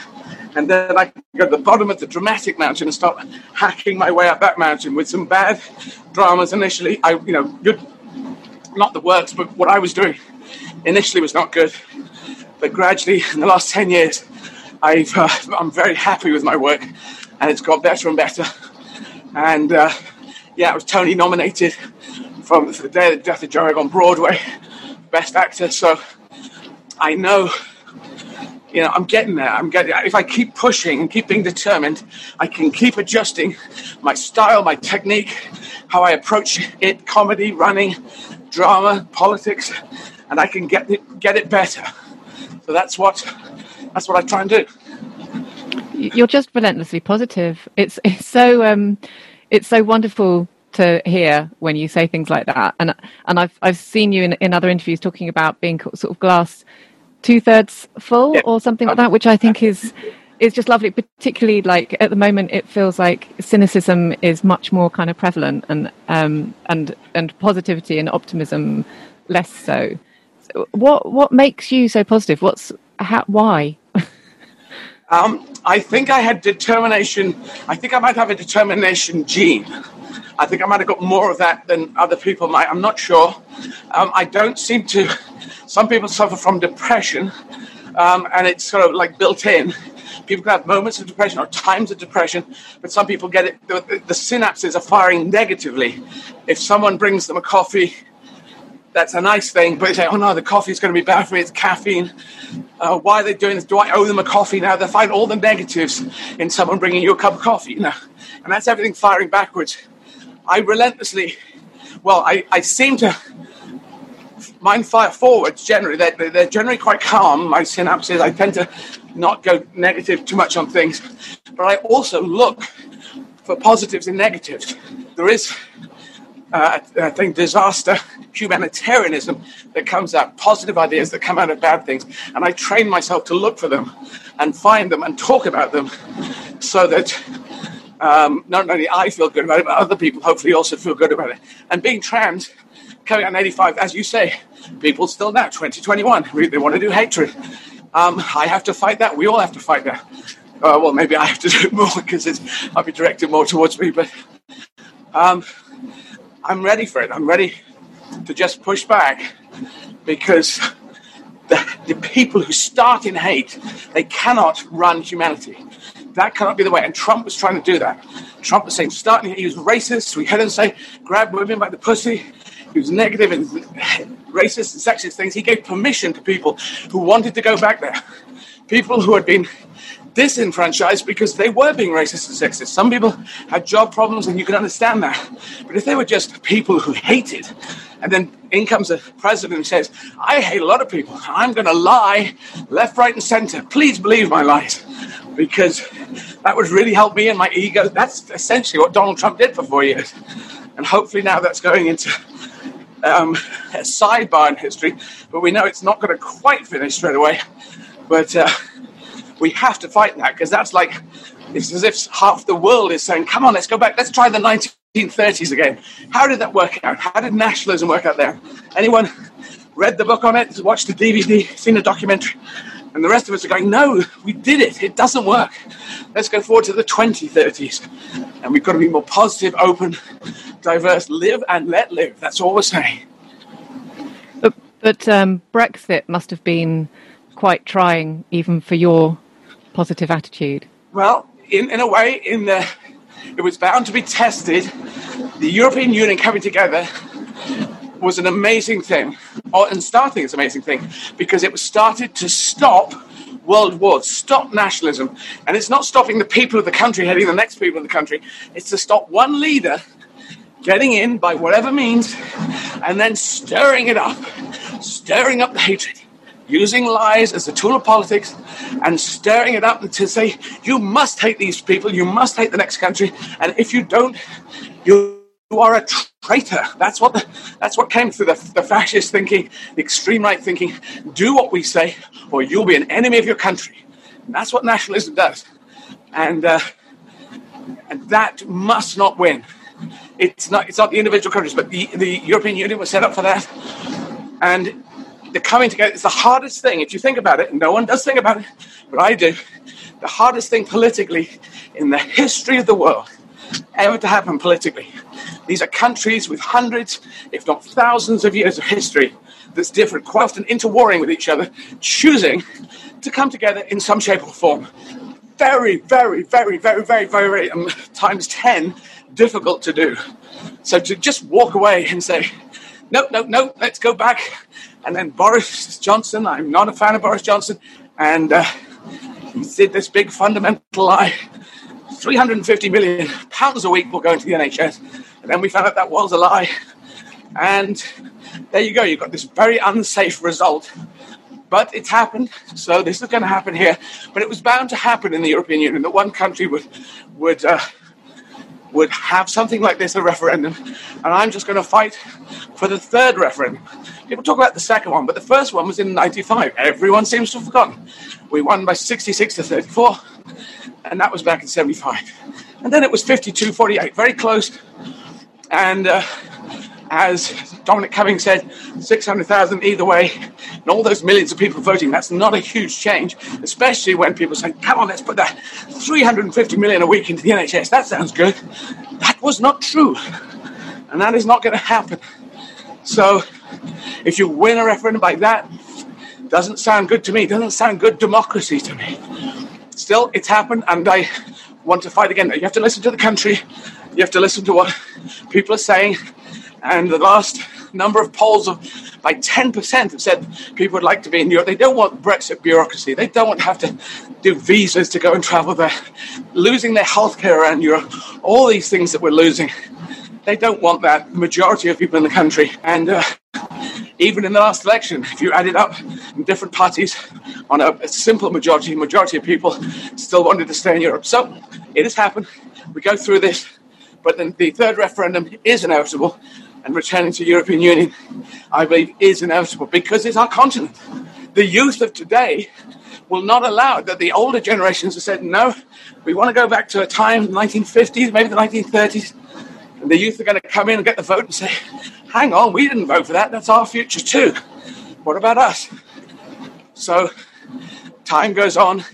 [SPEAKER 2] And then I go to the bottom of the dramatic mountain and start hacking my way up that mountain with some bad dramas initially. I, you know, good, not the works, but what I was doing initially was not good. But gradually, in the last 10 years, I've, uh, I'm very happy with my work and it's got better and better. And uh, yeah, I was Tony nominated from for the day of the death of Joe on Broadway, Best Actor. So I know, you know, I'm getting there. I'm getting. If I keep pushing and keep being determined, I can keep adjusting my style, my technique, how I approach it, comedy, running, drama, politics, and I can get it get it better. So that's what that's what I try and do
[SPEAKER 3] you're just relentlessly positive. It's it's so um, it's so wonderful to hear when you say things like that. And and I've I've seen you in, in other interviews talking about being sort of glass two thirds full yeah. or something like that, which I think is is just lovely. Particularly like at the moment, it feels like cynicism is much more kind of prevalent, and um, and and positivity and optimism less so. so what what makes you so positive? What's how, why?
[SPEAKER 2] Um, I think I had determination. I think I might have a determination gene. I think I might have got more of that than other people might. I'm not sure. Um, I don't seem to. Some people suffer from depression, um, and it's sort of like built in. People can have moments of depression or times of depression, but some people get it. The, the synapses are firing negatively. If someone brings them a coffee, that's a nice thing. But they say, oh no, the coffee is going to be bad for me. It's caffeine. Uh, why are they doing this? Do I owe them a coffee now? They find all the negatives in someone bringing you a cup of coffee. You know? And that's everything firing backwards. I relentlessly, well, I, I seem to, mine fire forwards generally. They're, they're generally quite calm, my synapses. I tend to not go negative too much on things. But I also look for positives and negatives. There is uh, I think, disaster *laughs* humanitarianism that comes out, positive ideas that come out of bad things. And I train myself to look for them and find them and talk about them *laughs* so that um, not only I feel good about it, but other people hopefully also feel good about it. And being trans, coming out in 85, as you say, people still now, 2021, they want to do hatred. Um, I have to fight that. We all have to fight that. Uh, well, maybe I have to do it *laughs* more because might be directed more towards me, but um, I'm ready for it. I'm ready to just push back because the, the people who start in hate, they cannot run humanity. That cannot be the way. And Trump was trying to do that. Trump was saying, starting, he was racist. We heard him say, grab women by the pussy. He was negative and racist and sexist things. He gave permission to people who wanted to go back there. People who had been disenfranchised because they were being racist and sexist. Some people had job problems, and you can understand that. But if they were just people who hated, and then in comes a president who says, I hate a lot of people. I'm going to lie left, right, and center. Please believe my lies. Because that would really help me and my ego. That's essentially what Donald Trump did for four years. And hopefully now that's going into um, a sidebar in history. But we know it's not going to quite finish straight away. But uh, we have to fight that because that's like it's as if half the world is saying, "Come on, let's go back. Let's try the 1930s again." How did that work out? How did nationalism work out there? Anyone read the book on it? Watched the DVD? Seen the documentary? And the rest of us are going, "No, we did it. It doesn't work. Let's go forward to the 2030s, and we've got to be more positive, open, diverse. Live and let live. That's all we're saying."
[SPEAKER 3] But, but um, Brexit must have been quite trying, even for your positive attitude?
[SPEAKER 2] Well, in, in a way, in the, it was bound to be tested. The European Union coming together was an amazing thing, or, and starting is an amazing thing, because it was started to stop world wars. Stop nationalism. And it's not stopping the people of the country heading the next people in the country. It's to stop one leader getting in by whatever means and then stirring it up, stirring up the hatred, using lies as a tool of politics and stirring it up to say, you must hate these people, you must hate the next country, and if you don't, you are a traitor. That's what the, that's what came through the, the fascist thinking, the extreme right thinking. Do what we say, or you'll be an enemy of your country. And that's what nationalism does, and uh, and that must not win. It's not it's not the individual countries, but the, the European Union was set up for that, and the coming together is the hardest thing. If you think about it, no one does think about it, but I do. The hardest thing politically in the history of the world ever to happen politically these are countries with hundreds, if not thousands, of years of history that's different, quite often interwarring with each other, choosing to come together in some shape or form. Very, very, very, very, very, very, very um, times 10 difficult to do. So to just walk away and say, no, no, no, let's go back. And then Boris Johnson, I'm not a fan of Boris Johnson, and uh, did this big fundamental lie. 350 million pounds a week will go into the NHS and then we found out that was a lie. And there you go, you've got this very unsafe result. But it's happened, so this is going to happen here. But it was bound to happen in the European Union that one country would would uh, would have something like this a referendum, and I'm just going to fight for the third referendum. People talk about the second one, but the first one was in '95. Everyone seems to have forgotten. We won by 66 to 34, and that was back in '75. And then it was 52 48, very close and uh, as Dominic Cummings said, 600,000 either way, and all those millions of people voting, that's not a huge change, especially when people say, come on, let's put that 350 million a week into the NHS. That sounds good. That was not true. And that is not going to happen. So if you win a referendum like that, doesn't sound good to me, doesn't sound good democracy to me. Still, it's happened, and I want to fight again. You have to listen to the country, you have to listen to what people are saying. And the last number of polls of like 10% have said people would like to be in Europe. They don't want Brexit bureaucracy. They don't want to have to do visas to go and travel there. Losing their healthcare around Europe, all these things that we're losing. They don't want that. The majority of people in the country. And uh, even in the last election, if you add it up different parties on a, a simple majority, majority of people still wanted to stay in Europe. So it has happened. We go through this. But then the third referendum is inevitable, and returning to European Union, I believe, is inevitable because it's our continent. The youth of today will not allow. That the older generations have said, no, we want to go back to a time, 1950s, maybe the 1930s. And the youth are going to come in and get the vote and say, hang on, we didn't vote for that. That's our future too. What about us? So time goes on.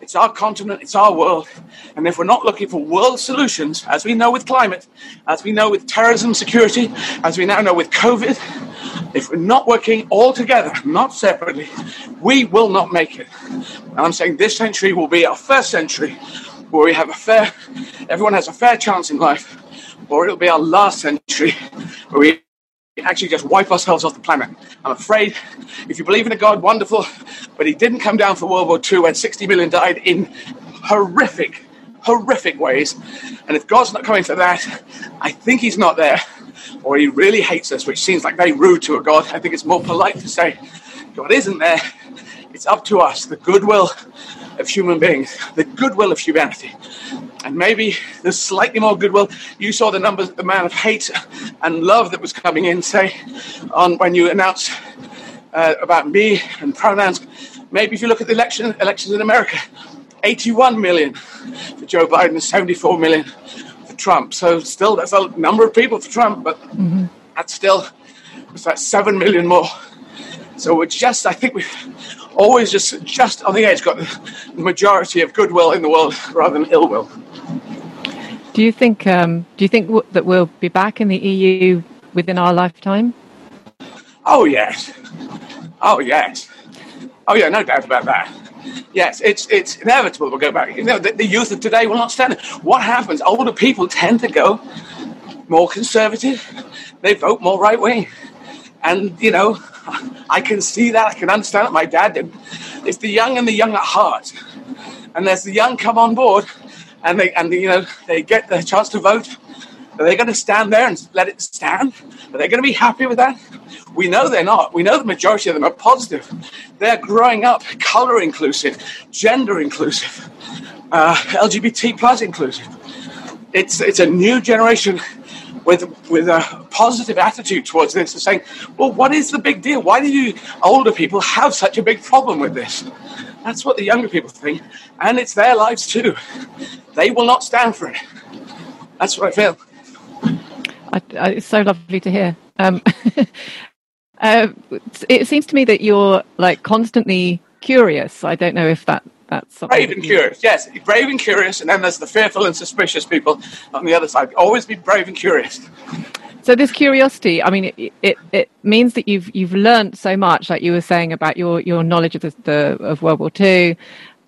[SPEAKER 2] It's our continent, it's our world. And if we're not looking for world solutions, as we know with climate, as we know with terrorism security, as we now know with COVID, if we're not working all together, not separately, we will not make it. And I'm saying this century will be our first century where we have a fair, everyone has a fair chance in life, or it'll be our last century where *laughs* we actually just wipe ourselves off the planet. I'm afraid if you believe in a God, wonderful, but he didn't come down for World War II when 60 million died in horrific horrific ways. And if God's not coming for that, I think He's not there, or He really hates us, which seems like very rude to a God. I think it's more polite to say, God isn't there. It's up to us, the goodwill of human beings, the goodwill of humanity. And maybe there's slightly more goodwill. You saw the numbers, the amount of hate and love that was coming in, say, on when you announced uh, about me and pronouns. Maybe if you look at the election, elections in America, 81 million for Joe Biden, 74 million for Trump. So still, that's a number of people for Trump, but mm-hmm. that's still it's like seven million more. So we're just, I think we've always just just on the edge got the majority of goodwill in the world rather than ill will.
[SPEAKER 3] Do you think? Um, do you think w- that we'll be back in the EU within our lifetime?
[SPEAKER 2] Oh yes. Oh yes. Oh yeah, no doubt about that. Yes, it's it's inevitable we'll go back. You know, the, the youth of today will not stand it. What happens? Older people tend to go more conservative. They vote more right wing. And, you know, *laughs* I can see that. I can understand it. My dad did. It's the young and the young at heart. And there's the young come on board and they and you know they get the chance to vote. Are they going to stand there and let it stand? Are they going to be happy with that? We know they're not. We know the majority of them are positive. They're growing up color inclusive, gender inclusive, uh, LGBT plus inclusive. It's it's a new generation with with a positive attitude towards this, and saying, "Well, what is the big deal? Why do you older people have such a big problem with this?" That's what the younger people think, and it's their lives too. They will not stand for it. That's what I feel.
[SPEAKER 3] I, I, it's so lovely to hear. Um, *laughs* uh, it seems to me that you're like constantly curious. I don't know if that that's something
[SPEAKER 2] brave and curious. Yes, brave and curious, and then there's the fearful and suspicious people on the other side. Always be brave and curious.
[SPEAKER 3] So this curiosity, I mean, it, it, it means that you've you've learned so much, like you were saying about your your knowledge of the, the of World War Two,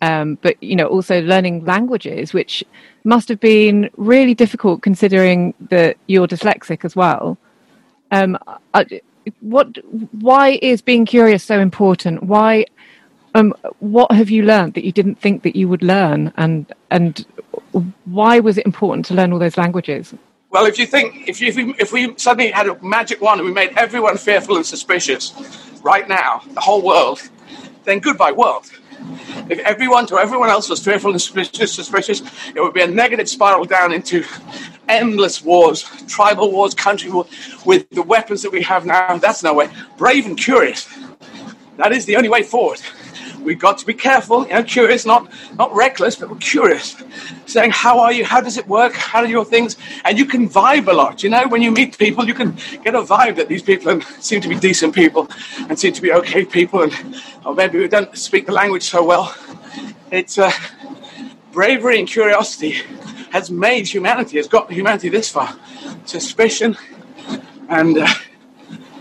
[SPEAKER 3] um, but you know also learning languages, which must have been really difficult considering that you're dyslexic as well. Um, I, what? Why is being curious so important? Why? Um, what have you learned that you didn't think that you would learn, and and why was it important to learn all those languages?
[SPEAKER 2] Well, if you think if, you, if, we, if we suddenly had a magic wand and we made everyone fearful and suspicious right now, the whole world, then goodbye world. If everyone to everyone else was fearful and suspicious, suspicious, it would be a negative spiral down into endless wars, tribal wars, country wars, with the weapons that we have now. That's no way. Brave and curious. That is the only way forward. We've got to be careful, you know, curious, not not reckless, but we're curious. Saying, how are you? How does it work? How do your things? And you can vibe a lot. You know, when you meet people, you can get a vibe that these people seem to be decent people and seem to be okay people, and or maybe we don't speak the language so well. It's uh, bravery and curiosity has made humanity, has got humanity this far. Suspicion and uh,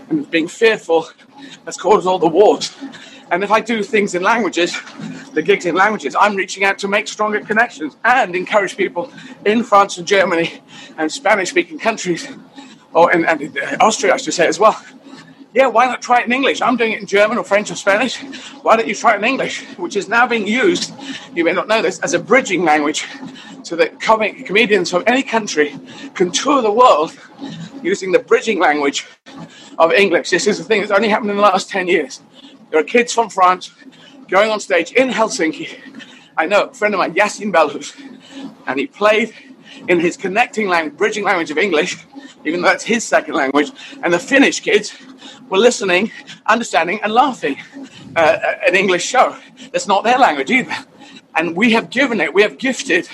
[SPEAKER 2] and being fearful has caused all the wars. And if I do things in languages, the gigs in languages, I'm reaching out to make stronger connections and encourage people in France and Germany and Spanish speaking countries, or in, and in Austria, I should say as well. Yeah, why not try it in English? I'm doing it in German or French or Spanish. Why don't you try it in English? Which is now being used, you may not know this, as a bridging language so that comic comedians from any country can tour the world using the bridging language of English. This is a thing that's only happened in the last 10 years. There are kids from France going on stage in Helsinki. I know a friend of mine, Yacine Belhousse, and he played in his connecting language, bridging language of English, even though that's his second language. And the Finnish kids were listening, understanding, and laughing uh, an English show. That's not their language either. And we have given it, we have gifted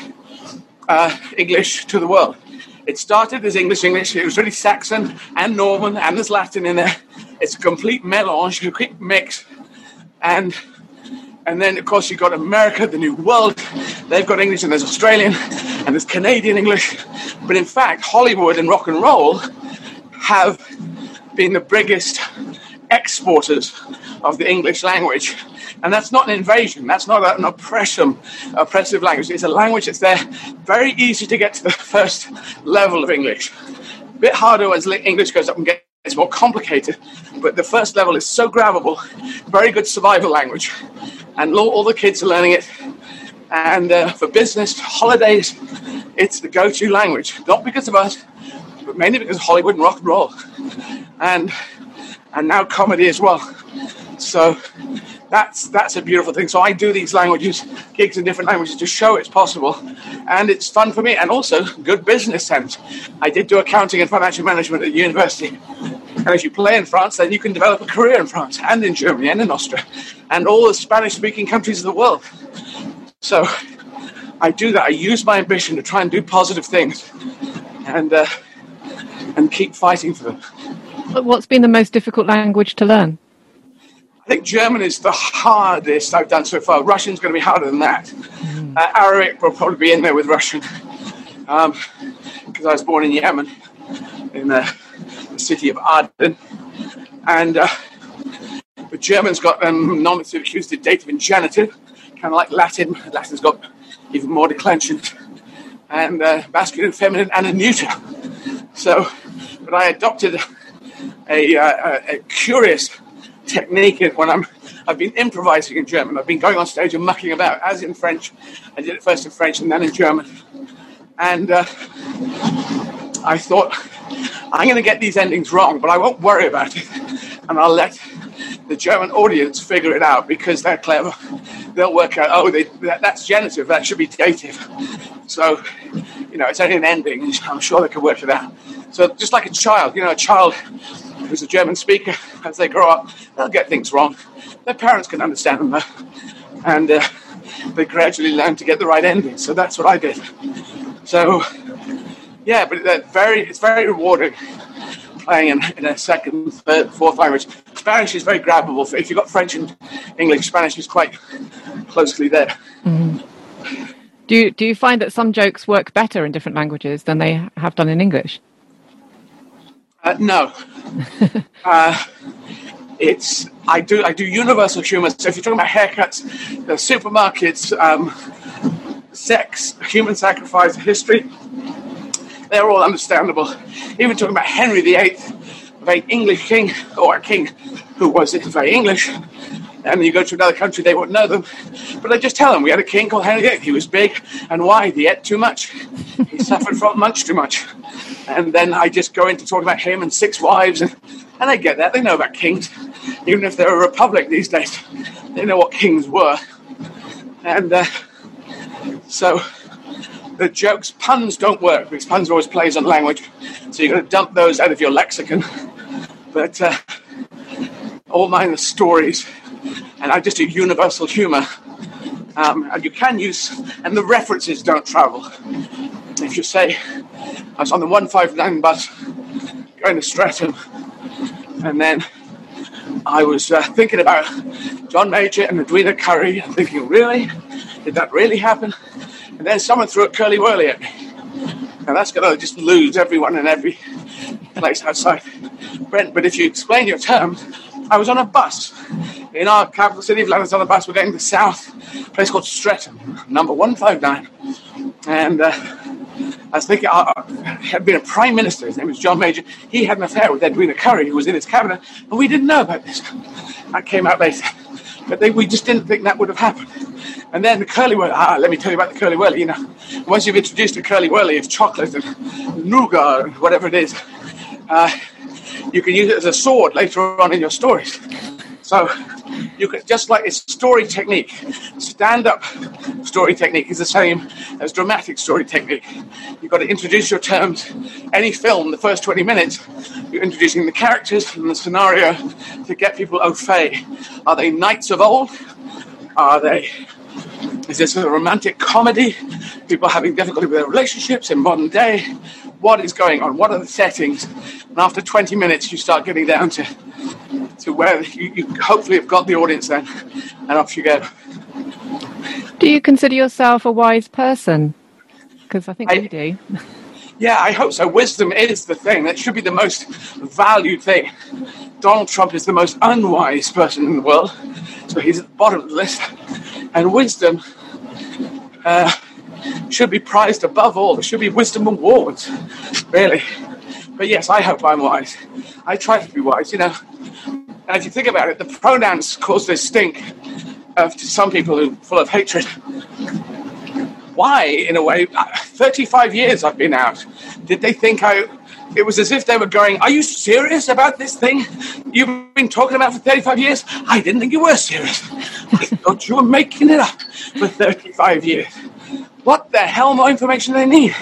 [SPEAKER 2] uh, English to the world. It started as English English. It was really Saxon and Norman, and there's Latin in there. It's a complete melange, a complete mix. And and then, of course, you've got America, the New World. They've got English, and there's Australian, and there's Canadian English. But in fact, Hollywood and rock and roll have been the biggest exporters of the English language. And that's not an invasion. That's not an oppression, oppressive language. It's a language that's there, very easy to get to the first level of English. A bit harder as English goes up and gets more complicated, but the first level is so grabbable, very good survival language, and all, the kids are learning it. And uh, for business, holidays, it's the go-to language. Not because of us, but mainly because of Hollywood and rock and roll, and and now comedy as well. So that's that's a beautiful thing. So I do these languages, gigs in different languages to show it's possible, and it's fun for me, and also good business sense. I did do accounting and financial management at university, and if you play in France, then you can develop a career in France and in Germany and in Austria, and all the Spanish-speaking countries of the world. So I do that. I use my ambition to try and do positive things, and uh, and keep fighting for them.
[SPEAKER 3] What's been the most difficult language to learn?
[SPEAKER 2] I think German is the hardest I've done so far. Russian's going to be harder than that. Mm. Uh, Arabic will probably be in there with Russian because um, I was born in Yemen, in the, the city of Aden. And uh, but German's got um, nominative, accusative, dative, and genitive, kind of like Latin. Latin's got even more declension, and uh, masculine, feminine, and a neuter. So, but I adopted a, a, a curious technique when I'm I've been improvising in German. I've been going on stage and mucking about, as in French. I did it first in French and then in German. And uh, I thought, I'm going to get these endings wrong, but I won't worry about it. And I'll let the German audience figure it out because they're clever. They'll work out, oh, they, that, that's genitive, that should be dative. So, you know, it's only an ending. I'm sure they can work it out. So, just like a child, you know, a child who's a German speaker, as they grow up, they'll get things wrong. Their parents can understand them, though. And uh, they gradually learn to get the right ending. So that's what I did. So, yeah, but it's very, it's very rewarding playing in, in, a second, third, fourth language. Spanish is very grabbable. If you've got French and English, Spanish is quite closely there. Mm.
[SPEAKER 3] Do you, do you find that some jokes work better in different languages than they have done in English?
[SPEAKER 2] Uh, no. *laughs* uh, it's I do I do universal humor. So if you're talking about haircuts, supermarkets, um, sex, human sacrifice, history, they're all understandable. Even talking about Henry VIII, a very English king, or a king who was very English, and you go to another country, they won't know them. But I just tell them we had a king called Henry VIII. He was big and wide. He ate too much. He *laughs* suffered from much too much. And then I just go into talking about him and six wives, and, and they get that. They know about kings, even if they're a republic these days. They know what kings were. And uh, so the jokes, puns don't work because puns are always plays on language. So you've got to dump those out of your lexicon. But uh, all mine are stories and I just do universal humor. Um, and you can use, and the references don't travel. If you say, I was on the 159 bus going to Streatham, and then I was uh, thinking about John Major and Edwina Currie, and thinking, really? Did that really happen? And then someone threw a Curly Wurly at me. And that's going to just lose everyone in every place outside Britain. But if you explain your terms, I was on a bus in our capital city of London. On a bus, we're going to the south, a place called Streatham, number 159. And uh, I was thinking, uh, uh, had been a prime minister. His name was John Major. He had an affair with Edwina Currie, who was in his cabinet, and we didn't know about this. That came out later. But they, we just didn't think that would have happened. And then the Curly Wurly, ah, let me tell you about the Curly Wurly. You know, once you've introduced a Curly Wurly of chocolate and nougat and whatever it is, uh, you can use it as a sword later on in your stories. So you can just like it's story technique. Stand-up story technique is the same as dramatic story technique. You've got to introduce your terms. Any film, the first 20 minutes, you're introducing the characters and the scenario to get people au fait. Are they knights of old? Are they is this a romantic comedy? People having difficulty with their relationships in modern day? What is going on? What are the settings? And after 20 minutes, you start getting down to, to where you, you hopefully have got the audience then, and off you go.
[SPEAKER 3] Do you consider yourself a wise person? Because I think I, we do. *laughs*
[SPEAKER 2] Yeah, I hope so. Wisdom is the thing that should be the most valued thing. Donald Trump is the most unwise person in the world, so he's at the bottom of the list. And wisdom uh, should be prized above all. There should be wisdom awards, really. But yes, I hope I'm wise. I try to be wise, you know. And if you think about it, the pronouns cause this stink uh, to some people who are full of hatred. Why, in a way? Uh, 35 years I've been out. Did they think I. It was as if they were going, Are you serious about this thing you've been talking about for 35 years? I didn't think you were serious. *laughs* I thought you were making it up for 35 years. What the hell more information do they need?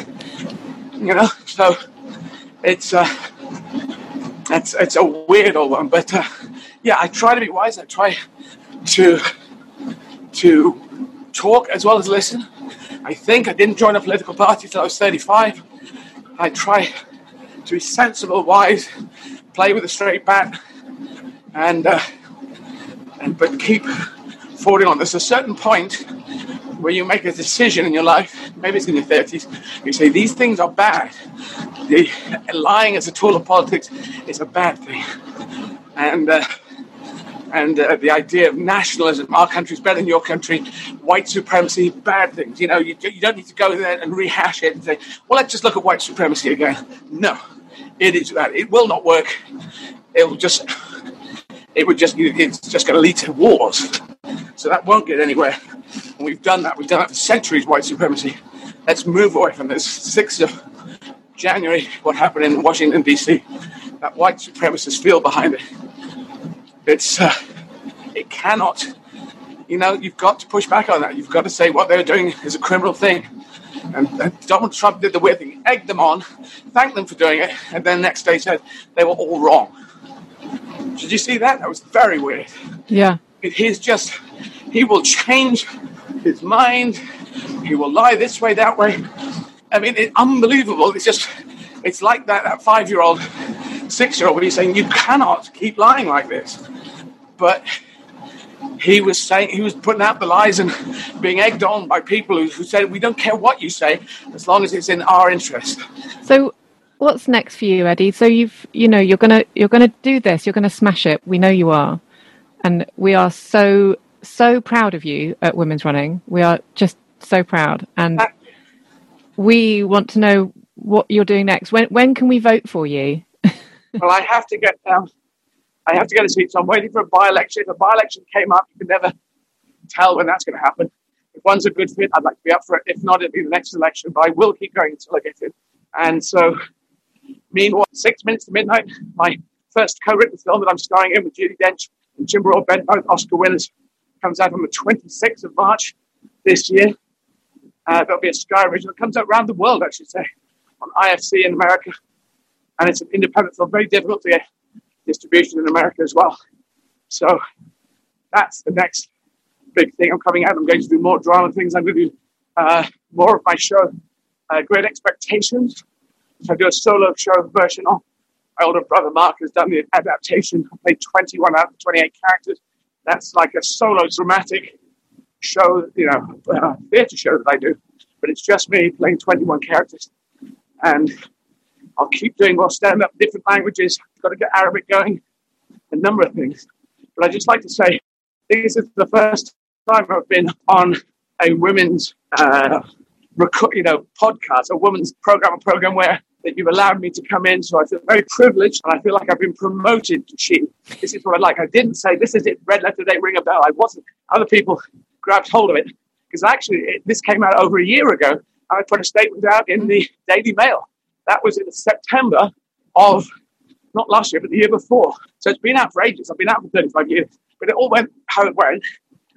[SPEAKER 2] You know, so it's uh, it's it's a weird old one, but uh, yeah, I try to be wise. I try to to talk as well as listen. I think I didn't join a political party till I was 35. I try to be sensible, wise, play with a straight bat, and uh, and but keep forwarding on. There's a certain point where you make a decision in your life, maybe it's in your 30s, you say, these things are bad. The, *laughs* lying as a tool of politics is a bad thing. And, uh, and uh, the idea of nationalism, our country's better than your country, white supremacy, bad things. You know, you, you don't need to go there and rehash it and say, well, let's just look at white supremacy again. No, it is bad. It will not work. It will just it would just it's just going to lead to wars. So that won't get anywhere. And we've done that. We've done that for centuries. White supremacy. Let's move away from this. Six of January, what happened in Washington D.C. That white supremacist feel behind it. It's uh, it cannot. You know, you've got to push back on that. You've got to say what they're doing is a criminal thing. And, and Donald Trump did the weird thing, egged them on, thanked them for doing it, and then next day said they were all wrong. Did you see that? That was very weird.
[SPEAKER 3] Yeah.
[SPEAKER 2] He's just, he will change his mind. He will lie this way, that way. I mean, it's unbelievable. It's just, it's like that, that five year old, six year old, where he's saying, you cannot keep lying like this. But he was saying, he was putting out the lies and being egged on by people who, who said, we don't care what you say as long as it's in our interest.
[SPEAKER 3] So, what's next for you, Eddie? So you've, you know, you're gonna, you're gonna do this. You're gonna smash it. We know you are, and we are so, so proud of you at Women's Running. We are just so proud, and we want to know what you're doing next. When, when can we vote for you? *laughs*
[SPEAKER 2] well, I have to get um, I have to get a seat, so I'm waiting for a by-election. If a by-election came up, you can never tell when that's going to happen. If one's a good fit, I'd like to be up for it. If not, it'll be the next election, but I will keep going until I get it. And so, meanwhile, six minutes to midnight, my first co-written film that I'm starring in with Judi Dench and Jim Broadbent, both Oscar winners, comes out on the 26th of March this year. Uh, there'll be a Sky original. It comes out around the world, I should say, on IFC in America. And it's an independent film, very difficult to get distribution in America as well. So that's the next big thing I'm coming out. I'm going to do more drama things. I'm going to do uh, more of my show, uh, Great Expectations. So I do a solo show version of. My older brother Mark has done the adaptation. I played 21 out of 28 characters. That's like a solo dramatic show, you know, uh, theatre show that I do. But it's just me playing 21 characters. And I'll keep doing more stand up, different languages. Got to get Arabic going, a number of things. But I just like to say, this is the first time I've been on a women's, uh, rec- you know, podcast, a women's program, a program where that you've allowed me to come in. So I feel very privileged, and I feel like I've been promoted to she. This is what I like. I didn't say this is it. Red letter day, ring a bell. I wasn't. Other people grabbed hold of it because actually it, this came out over a year ago. I put a statement out in the Daily Mail that was in September of not last year, but the year before. So it's been out for ages. I've been out for 35 years, but it all went how it went.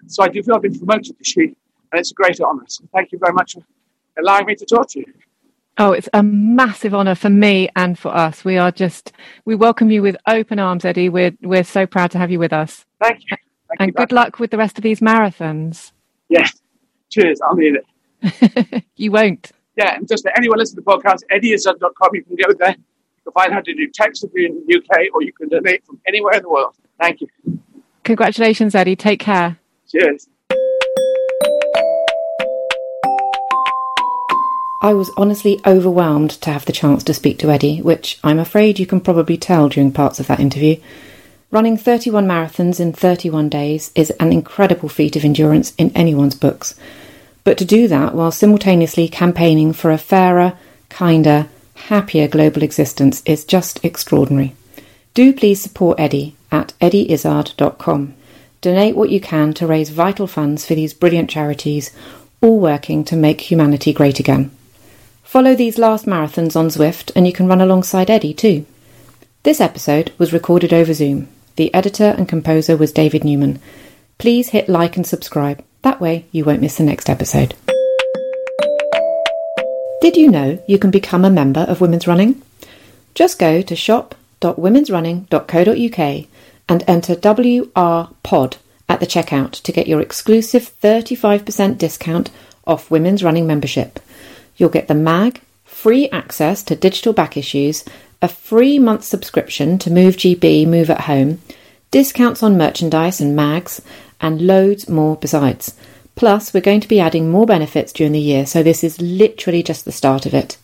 [SPEAKER 2] So I do feel I've been promoted this year, and it's a great honour. So thank you very much for allowing me to talk to you.
[SPEAKER 3] Oh, it's a massive honour for me and for us. We are just we welcome you with open arms, Eddie. We're we're so proud to have you with us.
[SPEAKER 2] Thank you. Thank
[SPEAKER 3] and
[SPEAKER 2] you
[SPEAKER 3] good luck with the rest of these marathons.
[SPEAKER 2] Yes. Cheers. I'll need
[SPEAKER 3] it. *laughs* you won't
[SPEAKER 2] yeah, and just anyone listening to the podcast, eddieizzard.com, you can go there. You can find how to do text if you're in the UK, or you can donate from anywhere in the world. Thank you.
[SPEAKER 3] Congratulations, Eddie. Take care.
[SPEAKER 2] Cheers.
[SPEAKER 1] I was honestly overwhelmed to have the chance to speak to Eddie, which I'm afraid you can probably tell during parts of that interview. Running 31 marathons in 31 days is an incredible feat of endurance in anyone's books but to do that while simultaneously campaigning for a fairer, kinder, happier global existence is just extraordinary. Do please support Eddie at eddieizzard.com. Donate what you can to raise vital funds for these brilliant charities, all working to make humanity great again. Follow these last marathons on Zwift and you can run alongside Eddie too. This episode was recorded over Zoom. The editor and composer was David Newman. Please hit like and subscribe. That way, you won't miss the next episode. Did you know you can become a member of Women's Running? Just go to shop.womensrunning.co.uk and enter WRPOD at the checkout to get your exclusive 35% discount off Women's Running membership. You'll get the mag, free access to digital back issues, a free month subscription to Move GB Move at Home, discounts on merchandise and mags, and loads more besides. Plus, we're going to be adding more benefits during the year, so this is literally just the start of it.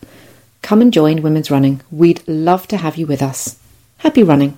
[SPEAKER 1] Come and join Women's Running. We'd love to have you with us. Happy running!